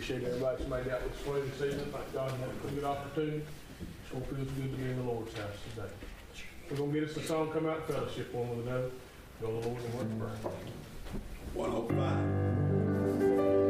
appreciate everybody that's made out with us this evening. Thank God we had a good opportunity. It going to good to be in the Lord's house today. We're going to get us a song come out fellowship one with another. Go work for prayer. One oh five.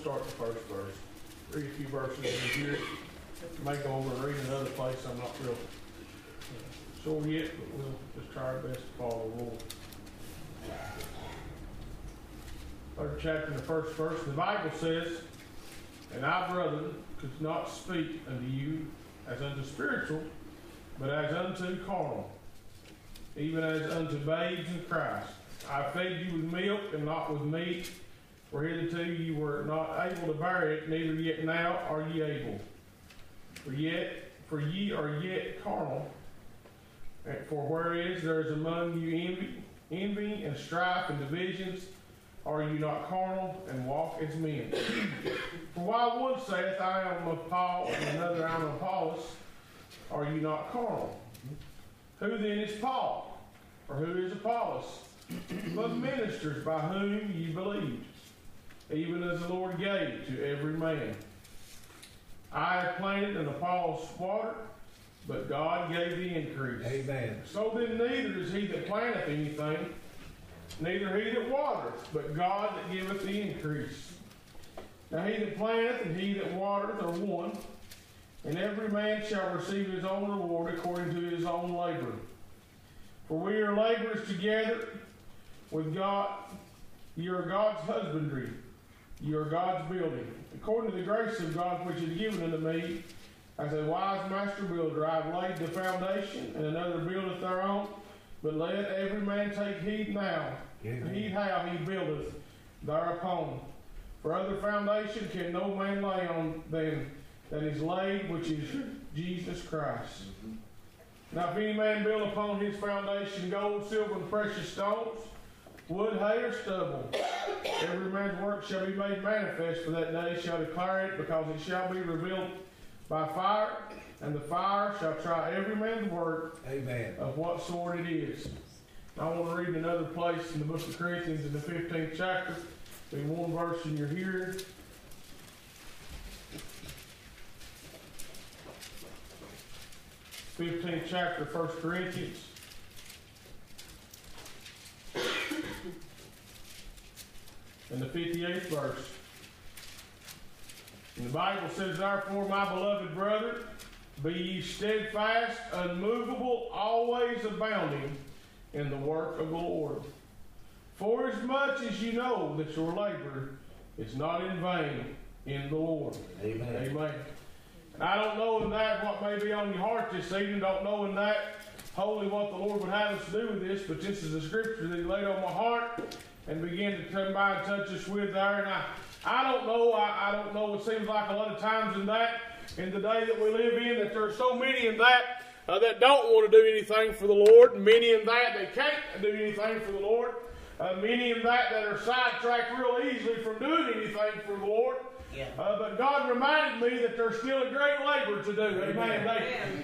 start the first verse, read a few verses, in here, may go over and read another place, I'm not real uh, sure yet, but we'll just try our best to follow the rule. Third chapter, the first verse, the Bible says, And I, brethren, could not speak unto you as unto spiritual, but as unto carnal, even as unto babes in Christ. I fed you with milk and not with meat for hitherto you were not able to bear it, neither yet now are ye able. For yet, for ye are yet carnal. And for whereas there is among you envy, envy and strife and divisions, are you not carnal and walk as men? For while one saith, I am of Paul, and another, I am of Apollos, are you not carnal? Who then is Paul? Or who is Apollos? But ministers by whom ye believed, even as the Lord gave to every man. I have planted and Apollos watered, but God gave the increase. Amen. So then neither is he that planteth anything, neither he that watereth, but God that giveth the increase. Now he that planteth and he that watereth are one, and every man shall receive his own reward according to his own labor. For we are laborers together with God. You are God's husbandry. You are God's building. According to the grace of God which is given unto me, as a wise master builder, I have laid the foundation, and another buildeth thereon. But let every man take heed now, Amen. heed how he buildeth thereupon. For other foundation can no man lay on than that is laid, which is Jesus Christ. Mm-hmm. Now, if any man build upon his foundation gold, silver, and precious stones, wood, hay, or stubble, every man's work shall be made manifest, for that day shall declare it, because it shall be revealed by fire, and the fire shall try every man's work Amen. of what sort it is. I want to read another place in the book of Corinthians in the 15th chapter. Be one verse in your hearing. Fifteenth chapter, First Corinthians. In the fifty-eighth verse. And the Bible says, Therefore, my beloved brother, be ye steadfast, unmovable, always abounding in the work of the Lord. For as much as you know that your labor is not in vain in the Lord. Amen. Amen. And I don't know in that what may be on your heart this evening, don't know in that wholly what the Lord would have us do with this, but this is a scripture that He laid on my heart and began to come by and touch us with there. And I, I don't know, I, I don't know, it seems like a lot of times in that, in the day that we live in, that there are so many in that uh, that don't want to do anything for the Lord, many in that that can't do anything for the Lord, uh, many in that that are sidetracked real easily from doing anything for the Lord. Uh, but God reminded me that there's still a great labor to do. Amen.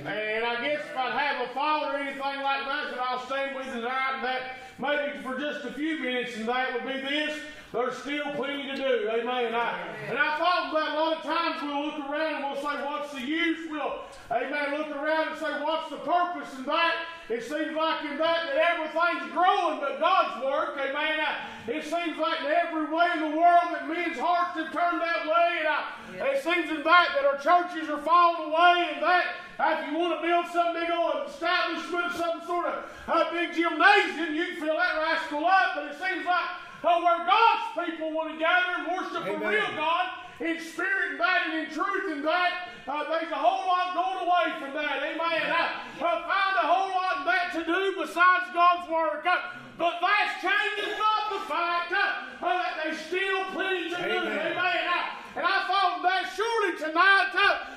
They- and I guess if I'd have a thought or anything like that that I'll stand with tonight, that maybe for just a few minutes, and that would be this. There's still plenty to do. Amen. And I, and I thought that a lot of times we'll look around and we'll say, what's the use? We'll, amen, look around and say, what's the purpose in that? It seems like in that that everything's growing but God's work. Amen. I- It seems like in every way in the world that men's hearts have turned that way. And I, it seems in that that our churches are falling away and that if you want to build some big old establishment, some sort of uh, big gymnasium, you can fill that rascal up. But it seems like uh, where God's people want to gather and worship the Amen. real God in spirit and that and in truth and that, uh, there's a whole lot going away from that. Amen. I, I find a whole lot of that to do besides God's work. Uh, but that changes not the fact that there's still plenty to do. Amen. Amen. I- and I thought that surely tonight, uh,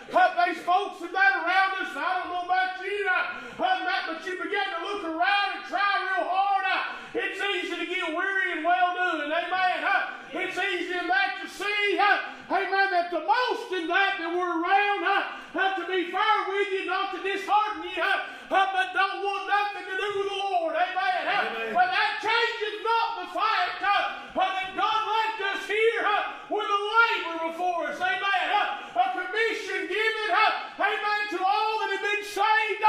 these folks that around us, I don't know about you, uh, that, but you begin to look around and try real hard. Uh, it's easy to get weary and well doing. Amen. Uh, it's easy in that to see, amen, that the most in that that we're around, uh, to be fair with you, not to dishearten you, but don't want nothing to do with the Lord. Amen. amen. But that changes not the fact but that God left us here with a labor before us. Amen. A commission given, amen, to all that have been saved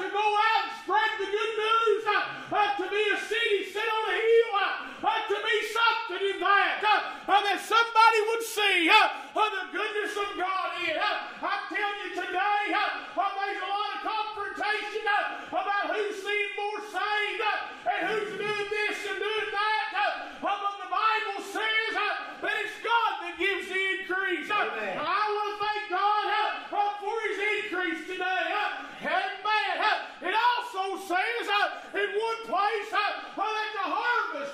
to go out and spread the good news, to be a city set on a hill, to be something in that back, uh, that somebody would see uh, the goodness of God in. Uh, I tell you today, there's a lot of confrontation about who's seen more saved and who's doing this and doing that. But the Bible says that it's God that gives the increase. I want to thank God for his increase today. Amen. It also says in one place that the harvest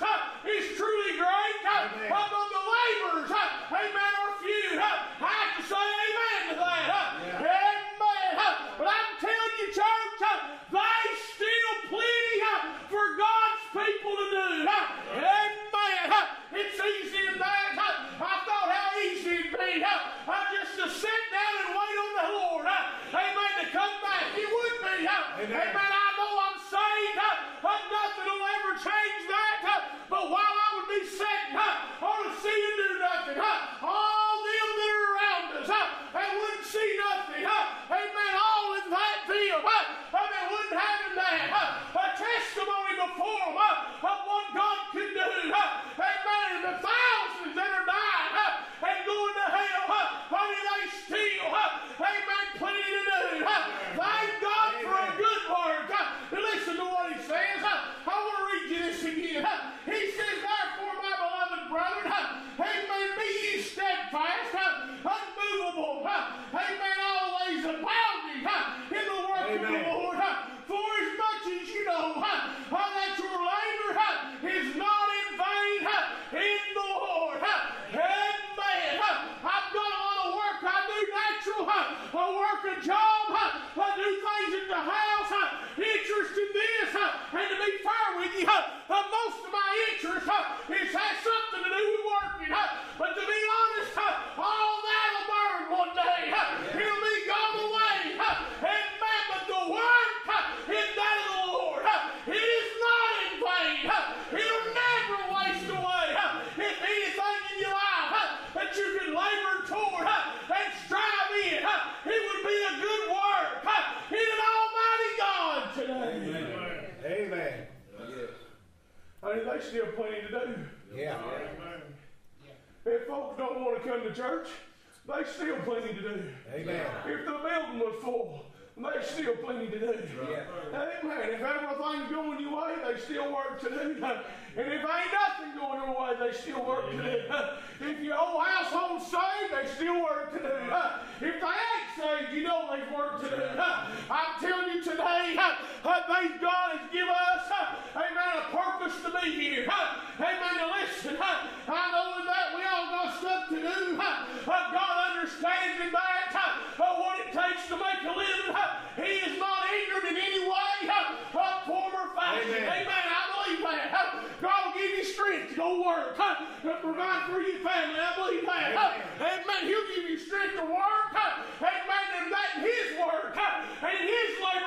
work. Provide for your family. I believe that. Amen. He'll give you strength to work. Amen. And that in His work and His labor.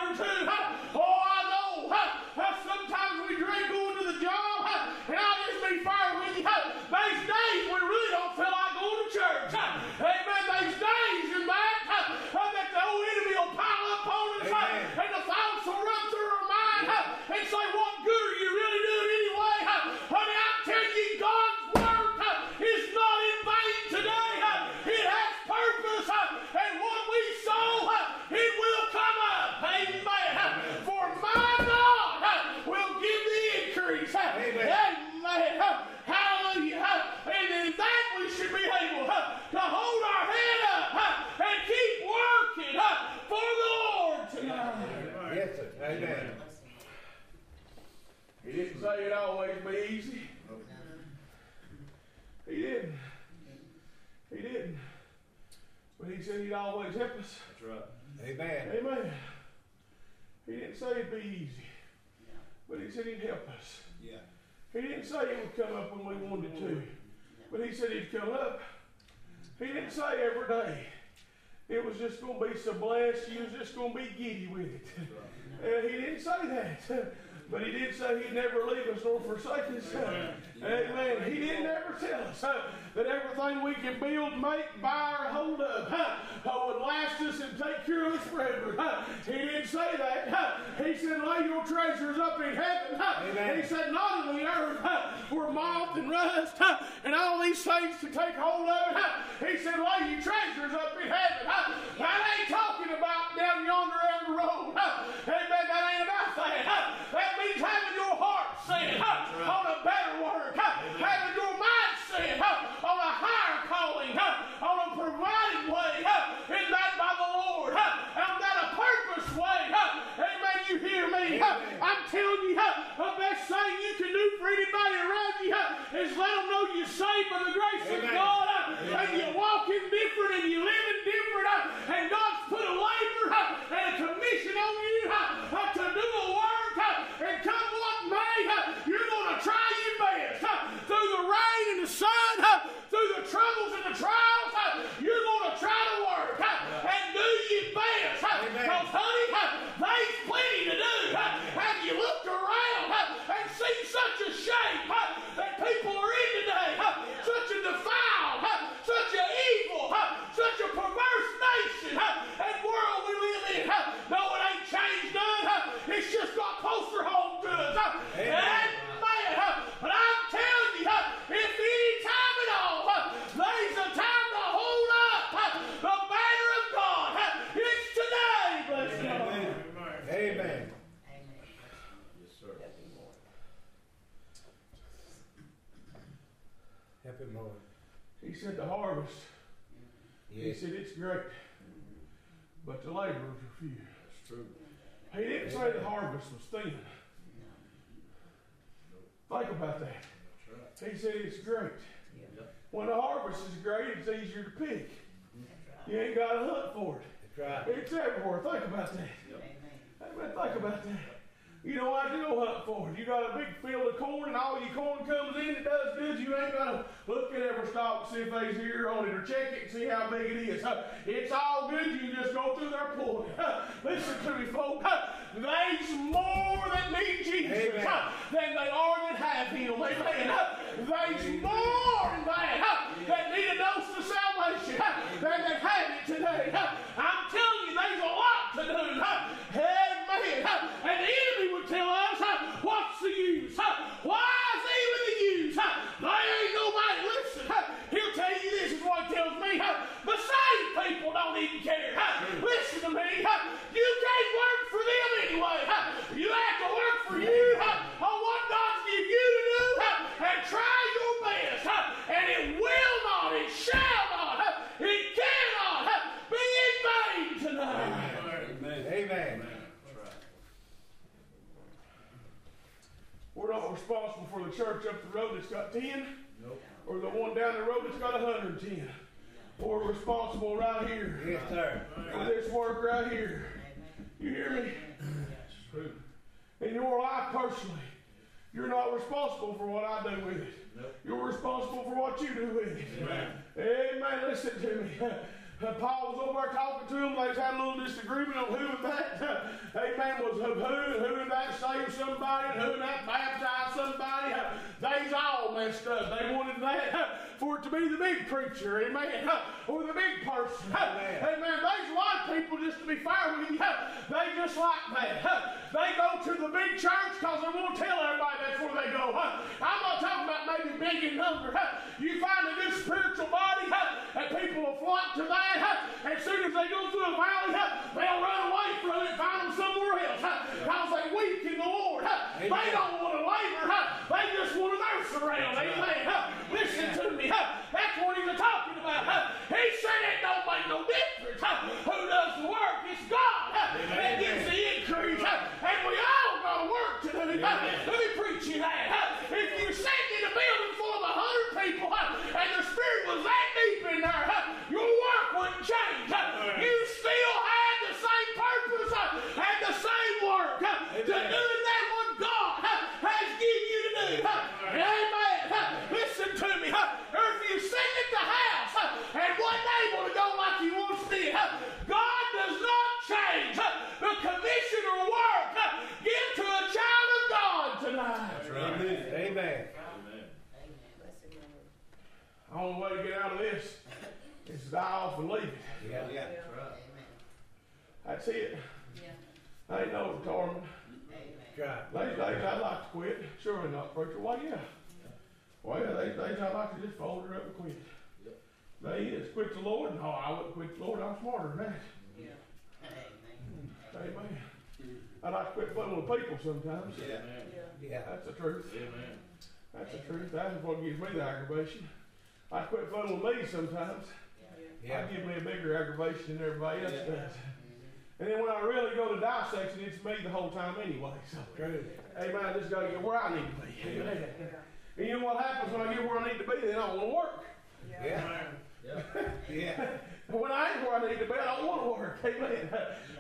going to be giddy with it. Uh, he didn't say that. But he did say he'd never leave us nor forsake us. Amen. Amen. He didn't ever tell us that everything we can build, make, buy, or hold up uh, would last us and take care of us forever. He didn't say that. he said, lay your treasures up in heaven. Amen. He said, not in the earth where moth and rust and all these things to take hold of. he said, lay your treasures up in heaven. Uh, I ain't talking about down yonder on the road. Amen. That ain't about that. That means having your heart set on a is let them know you're saved by the grace of God, uh, and you're walking different and you're living different, uh, and God's put a labor uh, and a commission on you uh, uh, to do a work, uh, and come what may, you're going to try your best through the rain and the sun, through the troubles and the trials. you're going to try to work and do your best. Because, honey, there's plenty to do. Have you looked around and seen such a shape uh, that people are in today? Such a defiled, such an evil, such a perverse nation and world we live in. No, it ain't changed none. It's just got closer home to us. Amen. uh, But I'm telling you, uh, if any time at all, uh, there's a time to hold up uh, the banner of God. uh, It's today, bless God. Amen. Amen. Yes, sir. Help him, Lord. He said the harvest, he said it's great, but the laborers are few. That's true. He didn't say the harvest was thin. Think about that. That's right. He said it's great. Yep. When the harvest is great, it's easier to pick. You ain't got to hunt for it. That's right. It's everywhere. Think about that. Amen. Think about that. You know what you go hunt for? You got a big field of corn and all your corn comes in, it does good. You ain't got to look at every stalk, see if they's here on it, or check it and see how big it is. It's all good. You just go through their pulling. Listen to me, folks. There's more that need Jesus Amen. than they are that have Him. Amen. There's more than that huh, that need a dose of salvation huh, than that have it today. Huh? I'm telling you, there's a lot to do. Huh? Amen. Huh? And the enemy would tell us, huh, what's the use? Huh? Why is even the use? Huh? There ain't nobody listen. Huh? He'll tell you this is what he tells me. Huh? The saved people don't even care. Huh? Listen to me. Huh? You can't work for them anyway. Huh? You have to work for you huh? on what God's given you to do huh? and try your best. Huh? And it will not, it shall not, huh? it cannot huh? be in vain tonight. Amen. Amen. That's. We're not responsible for the church up the road that's got 10 Nope. or the one down the road that's got 110. We're responsible right here Yes, sir. for this work right here. You hear me? In your life personally, you're not responsible for what I do with it. Nope. You're responsible for what you do with it. Amen. Amen. Listen to me. Paul was over there talking to him. They was having a little disagreement on who and that. Amen. Was who, who and who and that saved somebody and who and that baptized somebody. They's all messed up. They wanted that for it to be the big preacher. Amen. Or the big person. Amen. Amen. There's a lot of people, just to be fair with you, they just like that. They go to the big church because they won't tell everybody that's where they go. I'm not talking about maybe big in number. You find a good spiritual body, and people will flock to that. As soon as they go through a valley, they'll run away from it and find them somewhere else because they weak in the Lord. They don't want to labor. They just want to nurse around. Amen. Listen to me. That's what he was talking about. He said it don't make no difference who does the work. It's God that gives the increase. And we all got to work to do. Let me preach you that. uh. If you sat in a building full of a hundred people uh, and the Spirit was that deep in there, uh, your work wouldn't change. uh. You still had the same purpose uh, and the same work uh, to do that what God uh, has given you to do. uh. Amen. uh. Listen to me. uh. Or if you sit at the house uh, and wasn't able to go like you once did, uh, God does not change uh, the commission or work uh, given to a child of God tonight. That's right. Amen. Amen. The only way to get out of this is to die off and leave it. Yeah. Yeah. That's right. That's it. I ain't no retirement. That's right. They, they, I'd like to quit. Surely not, preacher. Well, yeah. Well, yeah, they, they, I'd like to just fold her up and quit. Yep. They is quit the Lord. No, I wouldn't quit the Lord. I'm smarter than that. Amen. I like to quit fooling with people sometimes. Amen. Yeah. That's the truth. Amen. That's the truth. That's what gives me the aggravation. I quit fooling with me sometimes. Yeah. I give me a bigger aggravation than everybody else does. And then when I really go to dissection, it's me the whole time anyway. So, True. amen. I just got to get where I need to be. Amen. And you know what happens when I get where I need to be? Then I want to work. Yeah, Yeah. yeah. When I ain't where I need to be, I don't want to work. Amen.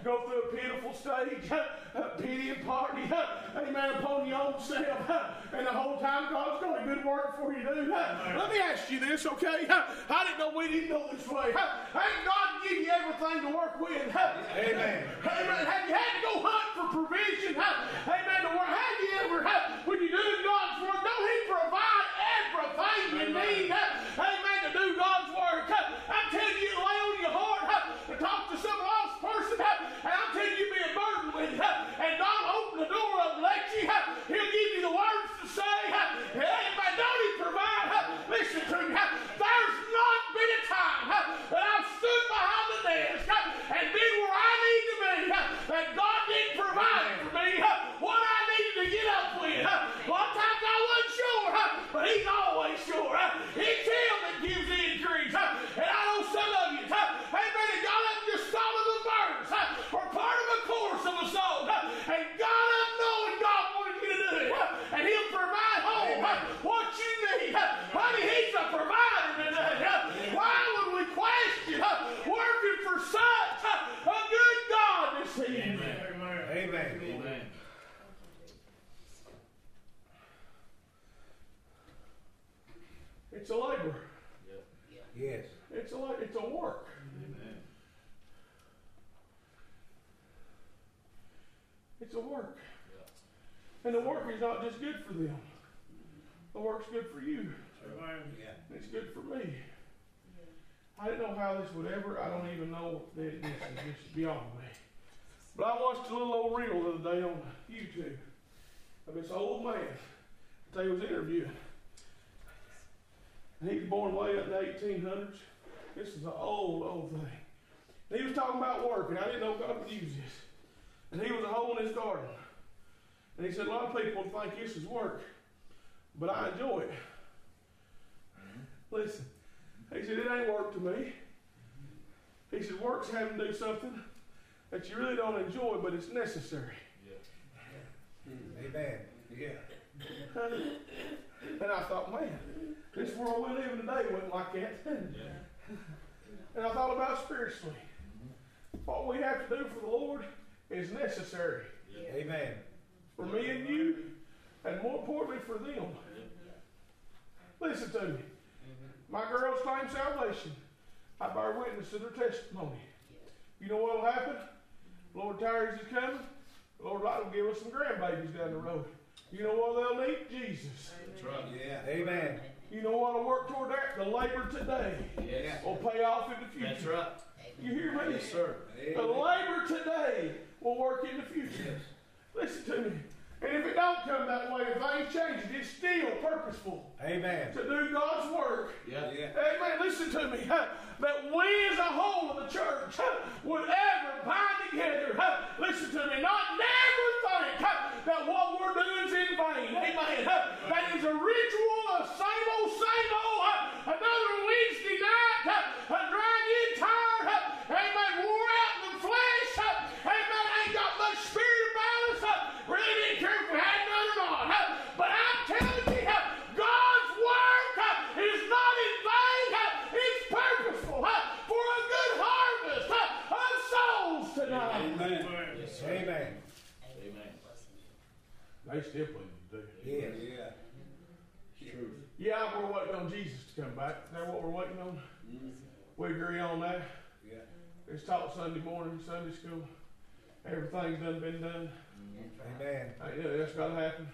Go through a pitiful stage, a pity and party, amen, upon your own self. And the whole time God's got a good work for you to do. Let me ask you this, okay? I didn't know we didn't go this way. Ain't God give you everything to work with? Amen. Amen. Have you had to go hunt for provision? Amen. To work. Have you ever, when you do God's work, don't He provide everything you need? Amen. To do God's work. I'm telling you, lay on your heart to talk to some lost person, and I'm telling you, be a burden with it. And God will open the door up and let you. He'll give you the words to say. Amen. Don't He provide? Listen to me. There's not been a time that I've stood behind the desk and been where I need to be that God didn't provide for me what I needed to get up with. A lot of times I wasn't sure, but He's always sure. It's Him that gives the increase. And I know some of you, amen, and got up just follow the birds or part of a course of a song and got up knowing God wanted you to do it. And He'll provide home what you need. Honey, He's a provider today. Why would we question working for such a good God this evening? Amen. Amen. It's a labor. Yes. It's a la- it's a work. Amen. It's a work. And the work is not just good for them. The work's good for you. It's good for me. I didn't know how this would ever, I don't even know that this is just beyond me. But I watched a little old reel the other day on YouTube of this old man that they was interviewing. And he was born way up in the 1800s. This is an old, old thing. And he was talking about work, and I didn't know God would use this. And he was a hole in his garden. And he said, a lot of people think this is work, but I enjoy it. Listen, he said, it ain't work to me. He said, work's having to do something that you really don't enjoy, but it's necessary. Amen. Yeah. And I thought, man, this world we live in today wasn't like that. And I thought about spiritually. What we have to do for the Lord is necessary Amen. for me and you, and more importantly for them. Listen to me. Mm-hmm. My girls claim salvation. I bear witness to their testimony. You know what will happen? Lord Tires is coming. Lord light will give us some grandbabies down the road. You know what they'll need? Jesus. That's right. Yeah. Amen. You know what will work toward that? The labor today Yes. will pay off in the future. That's right. You hear me? Yes, sir. The labor today will work in the future. Listen to me. And if it don't come that way, if things change, it's still purposeful Amen. to do God's work. Yeah. Yeah. Amen. Listen to me. huh, That we as a whole of the church huh, would ever bind together. huh, Listen to me. Not never think huh, that what we're doing is in vain. Amen. That is a ritual, of same old, same old, huh, another Wednesday night, huh, a drag in tired. huh, Amen. Wore out in the flesh. huh, Amen. Ain't got much spirit about us. huh, Really didn't care if we had none or not. huh, But I'm telling you, huh, God's work huh, is not in vain. huh, It's purposeful huh, for a good harvest huh, of souls tonight. Amen. Yes, sir. Amen. Amen. They still plenty to do. Yes. Yeah. It's true. Yeah, we're waiting on Jesus to come back. Is that what we're waiting on? We agree on that. Yeah. It's taught Sunday morning, Sunday school. Everything's done been done. Amen. Uh, I know that's got to happen.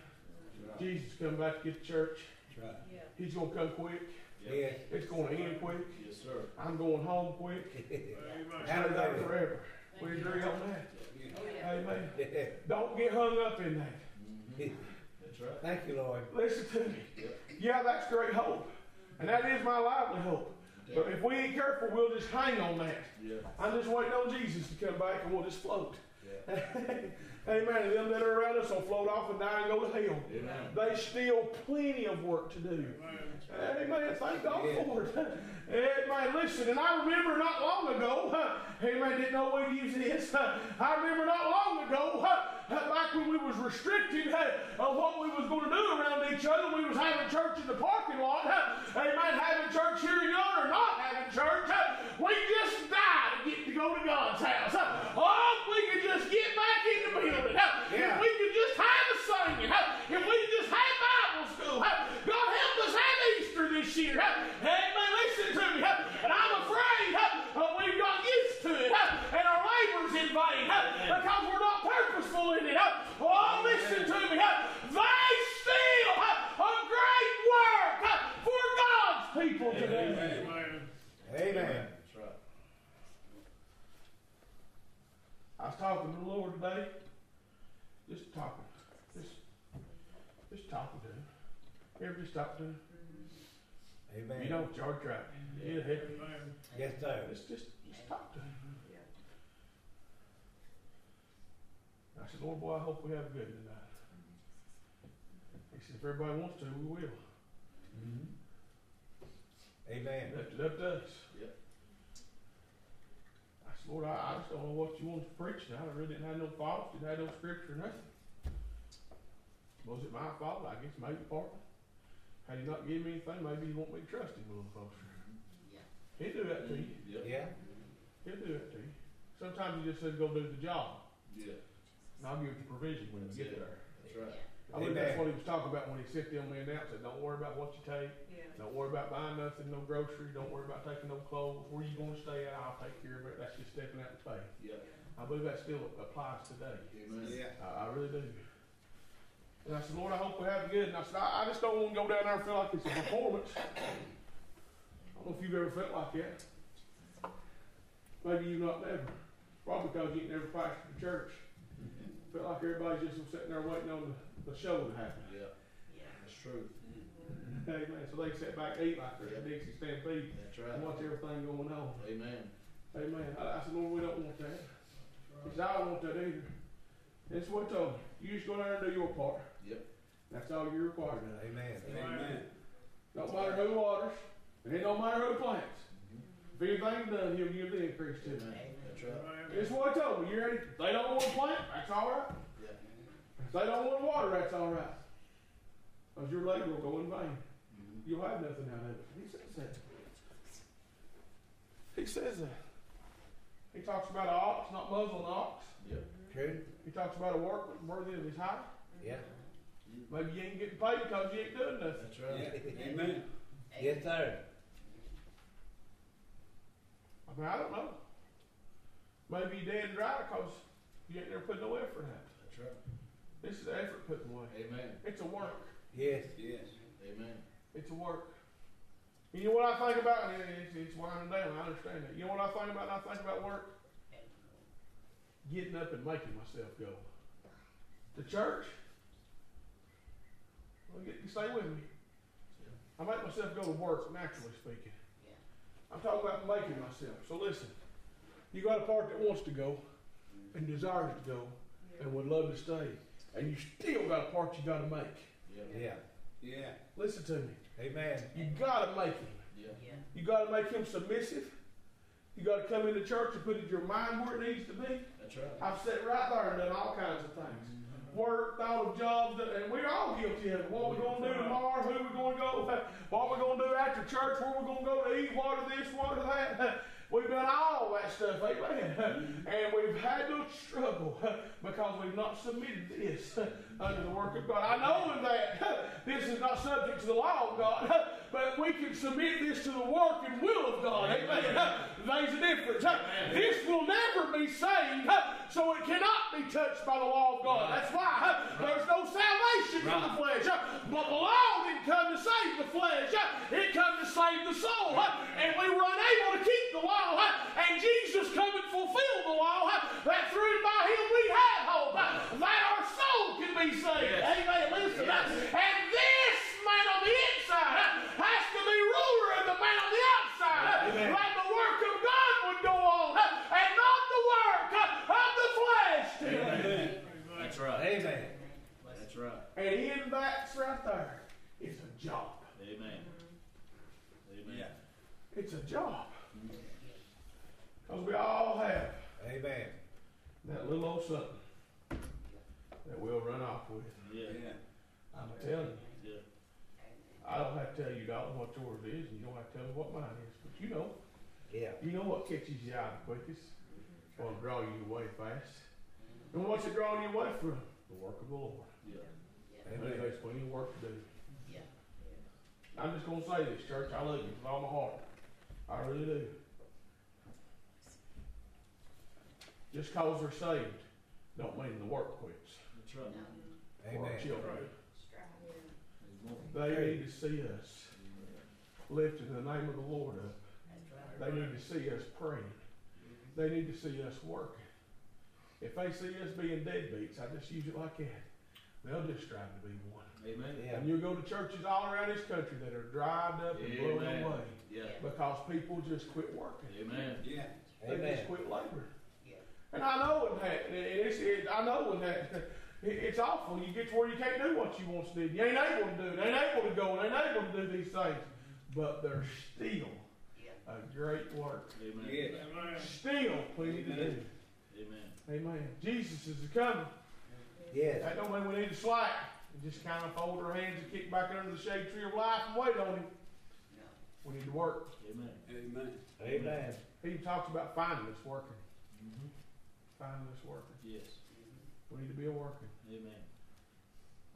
Jesus come back to get the church. That's right. He's gonna come quick. Yes. It's gonna end quick. Yes, sir. I'm going home quick. Stay back Hallelujah. forever. We agree on that. Yeah. Amen. Don't get hung up in that. That's right. Thank you, Lord. Listen to me. Yeah, that's great hope. And that is my lively hope. But if we ain't careful, we'll just hang on that. Yeah. I'm just waiting on Jesus to come back and we'll just float. Yeah. Amen. And them that are around us will float off and die and go to hell. Amen. They still plenty of work to do. Amen. Thank God for it. Amen. Listen, and I remember not long ago, amen, didn't know we'd use this. I remember not long ago, back when we was restricted on what we was going to do around each other. We was having church in the parking lot. Amen. Having church here in yonder, or not having church. We just died to get to go to God's house. Oh, if we could just get back in the building. Huh? If we could just have a singing. huh? If we could just have Bible school. huh? God help us have Easter this year. huh? Amen. Listen to me. huh? And I'm afraid huh, uh, we've got used to it. huh? And our labor's in vain huh? because we're not purposeful in it. huh? Oh, listen to me. huh? They still huh, a great work huh, for God's people today. Amen. Amen. That's right. I was talking to the Lord today. Just talking. Just, just talking to him. You ever just talk to him? Amen. You know, charge right. Yeah, heck. Yes, sir. Just, just, just talk to him. I said, Lord, boy, I hope we have a good tonight. He said, if everybody wants to, we will. Mhm. Amen. Left it up to us. Yep. I said, Lord, I, I don't know what you want to preach now. I really didn't have no thoughts, didn't have no scripture, nothing. Was it my fault? I guess maybe partly. Had he not given me anything, maybe he want me to trust him a little closer. He'll do that to you. Yep. Yeah. He'll do that to you. Sometimes he just says, go do the job. Yeah. And I'll give you the provision when we That's get there. That's right. I believe that's what he was talking about when he sit there on me and out said, don't worry about what you take. Don't worry about buying nothing, no groceries. Don't worry about taking no clothes. Where you going to stay at, I'll take care of it. That's just stepping out in faith. Yep. I believe that still applies today. Amen. I, I really do. And I said, Lord, I hope we have good. And I said, I, I just don't want to go down there and feel like it's a performance. I don't know if you've ever felt like that. Maybe you've not never. Probably because you ain't never pastored the church. Felt like everybody's just sitting there waiting on the, the show would happen. Yep. That's true. Amen. So they sit back eat like they're at Dixie Stampede That's and right. watch everything going on. Amen. Amen. I, I said, Lord, we don't want that. He said, I don't want that either. That's what I told me. You just go down there and do your part. Yep. That's all you're required of. Amen. Amen. Don't matter who waters, and it don't matter who plants. If anything's done, he'll give the increase to them. Amen. That's right. That's what I told me. You're ready? They don't want to plant, that's all right. Yeah. If they don't want water, that's all right. Because your labor will go in vain. Mhm. You'll have nothing out of it. He says that. He says that. He talks about an ox, not muzzling an ox. Yep. True. He talks about a workman worthy of his hire. Yeah. Maybe you ain't getting paid because you ain't doing nothing. That's right. Amen. Yes, sir. I mean, I don't know. Maybe you're dead and dry because you ain't never put no effort out. That's right. This is effort put away. Amen. It's a work. Yes. Yes. Amen. It's a work. You know what I think about? It's, it's winding down. I understand that. You know what I think about? I think about work. Getting up and making myself go. To church. Well, get, stay with me. I make myself go to work, naturally speaking. I'm talking about making myself. So listen, you got a part that wants to go and desires to go and would love to stay, and you still got a part you got to make. Yep. Yeah. Yeah. Listen to me. Amen. You got to make him. Yep. You got to make him submissive. You got to come into church and put your mind where it needs to be. That's right. I've sat right there and done all kinds of things. Mm-hmm. Work, thought of jobs, and we're all guilty of it. What we're going to do tomorrow? Who we're going to go? What we're going to do after church? Where we're going to go to eat? What of this? What of that? We've done all that stuff, amen. And we've had to struggle because we've not submitted this under the work of God. I know that this is not subject to the law of God, but we can submit this to the work and will of God, amen. There's a difference. This will never be saved, so it cannot be touched by the law of God. That's why there's no salvation for the flesh. But the law didn't come to save the flesh, it came to save the soul. And we were unable to keep the law. And Jesus come and fulfill the law that through and by him we have hope. That our soul can be saved. Amen. Listen. And this man on the inside has to be ruler of the man on the outside. That the work of God would go on and not the work of the flesh. Amen. That's right. Amen. That's right. And in that right there is a job. Amen. Amen. Yeah. It's a job. Because we all have Amen. that little old something that we'll run off with. Yeah. Yeah. I'm telling you. Yeah. I don't have to tell you, Dalton, what yours is, and you don't have to tell me what mine is, but you know, Yeah. you know what catches you out the quickest, mm-hmm. or draw you away fast. And what's it drawing you away from? The work of the Lord. Yeah. Amen. There's plenty of work to do. Yeah. I'm just gonna say this, church, I love you with all my heart. I really do. Just cause they're saved, don't mean the work quits That's right. for our Amen. children. They need to see us lifting the name of the Lord up. They need to see us praying. They need to see us working. If they see us being deadbeats, I just use it like that. They'll just strive to be one. Amen. Yeah. And you go to churches all around this country that are dried up and blown Amen. away Yeah. because people just quit working. Amen. Yeah. They just Amen. quit laboring. Yeah. And I know when that, and it's, it, I know when that, it, it's awful. You get to where you can't do what you want to do. You ain't able to do it. Ain't able to go. Ain't able to do these things. But there's still a great work. Amen. Yeah. Still plenty to do. Amen. Amen. Jesus is coming. Yes. That don't mean we need to slack. We just kind of fold our hands and kick back under the shade tree of life and wait on Him. No. We need to work. Amen. Amen. Amen. He talks about finding us working. Mm-hmm. Finding us working. Yes. We need to be a working. Amen.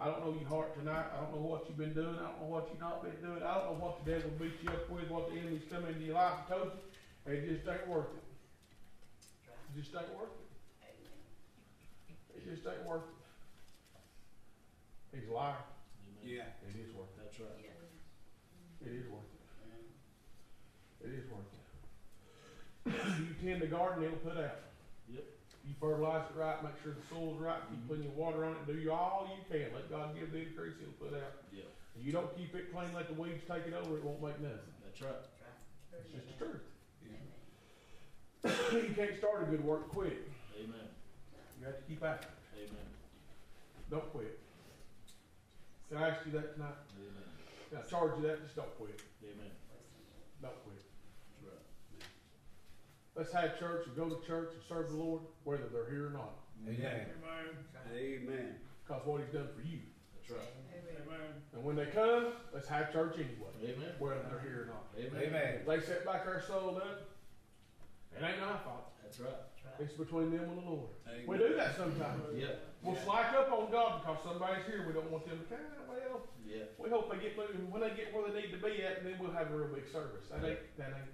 I don't know your heart tonight. I don't know what you've been doing. I don't know what you've not been doing. I don't know what the devil beat you up with, what the enemy's come into your life and told you. It just ain't worth it. It just ain't worth it. It just ain't worth it. He's a liar. Amen. Yeah. It is worth That's right. Yeah. it. It is worth it. It is worth it. you tend the garden, it'll put out. Yep. You fertilize it right, make sure the soil's right, keep putting your water on it, do you all you can. Let God give the increase, it'll put out. Yeah. If you don't keep it clean, let the weeds take it over, it won't make nothing. That's right. It's just the truth. You can't start a good work quick. Amen. You have to keep at it. Amen. Don't quit. Can I ask you that tonight? Amen. Can I charge you that? Just don't quit. Amen. Don't quit. That's right. Let's have church and go to church and serve the Lord, whether they're here or not. Amen. Amen. Because what He's done for you. That's right. Amen. And when they come, let's have church anyway, Amen. whether they're here or not. Amen. Amen. If they set back our soul up, it ain't my fault. That's right. It's between them and the Lord. Amen. We do that sometimes. Yeah. We'll slack up on God because somebody's here. We don't want them to come. well, Yeah. we hope they get moving when they get where they need to be at, and then we'll have a real big service. That ain't, that ain't.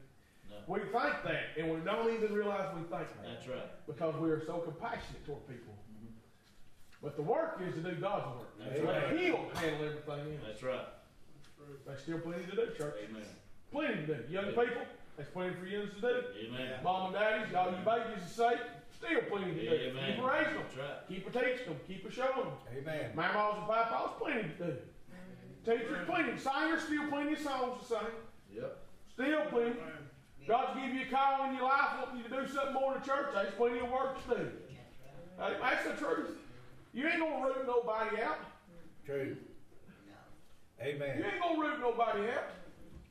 No. We think that, and we don't even realize we think that That's right. because we are so compassionate toward people. Mhm. But the work is to do God's work. That's Let right. Him handle everything else. That's right. There's still plenty to do, church. Amen. Plenty to do. Young people, there's plenty for you to do. Amen. Mom and daddies, all you babies are safe, still plenty to do. Amen. Keep raising them. That's right. Keep teaching them. Keep showing them. Amen. Mama's and papa's plenty to do. Teachers plenty. Singers still plenty of songs to sing. Yep. Still plenty. God's give you a call in your life, wanting you to do something more in the church. There's plenty of work to do. That's That's the truth. You ain't gonna root nobody out. True. right. No. You ain't gonna root nobody out.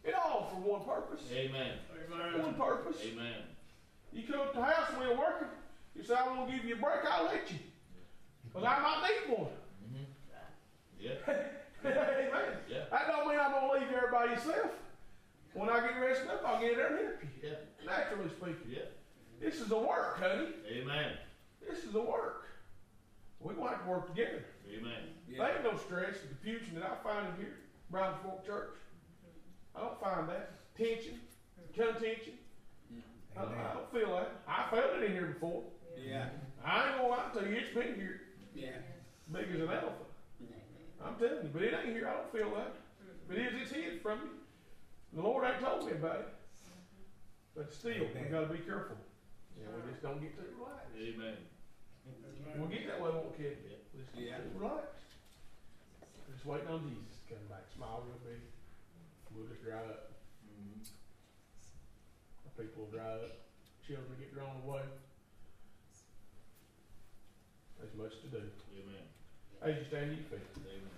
It all for one purpose. Amen. One purpose. Amen. You come up to the house and we're working. You say, I'm gonna give you a break, I'll let you. Because I might need one. Mhm. Yeah. Amen. Yeah. That don't mean I'm gonna leave you by yourself. When I get rested up, I'll get there and help you. Yeah. Naturally speaking. Yeah. This is a work, honey. Amen. This is a work. We're going to have to work together. Amen. There ain't no stress and confusion that I find in here, Brown Fork Church. I don't find that. Tension, contention. I, I don't feel that. I felt it in here before. Yeah. I ain't gonna lie to you, it's been here Yeah. big as an elephant. I'm telling you, but it ain't here. I don't feel that. But it is, it's hid from me. The Lord ain't told me about it. But still, we Amen. gotta be careful. Yeah, we just don't get too relaxed. Amen. We'll get that way, won't we, kid? Yeah. Just Yeah. get relaxed. Just waiting on Jesus to come back. Smile real big. We'll just dry up. Mhm. The people will dry up. Children get drawn away. There's much to do. Amen. As you stand to your feet. Amen.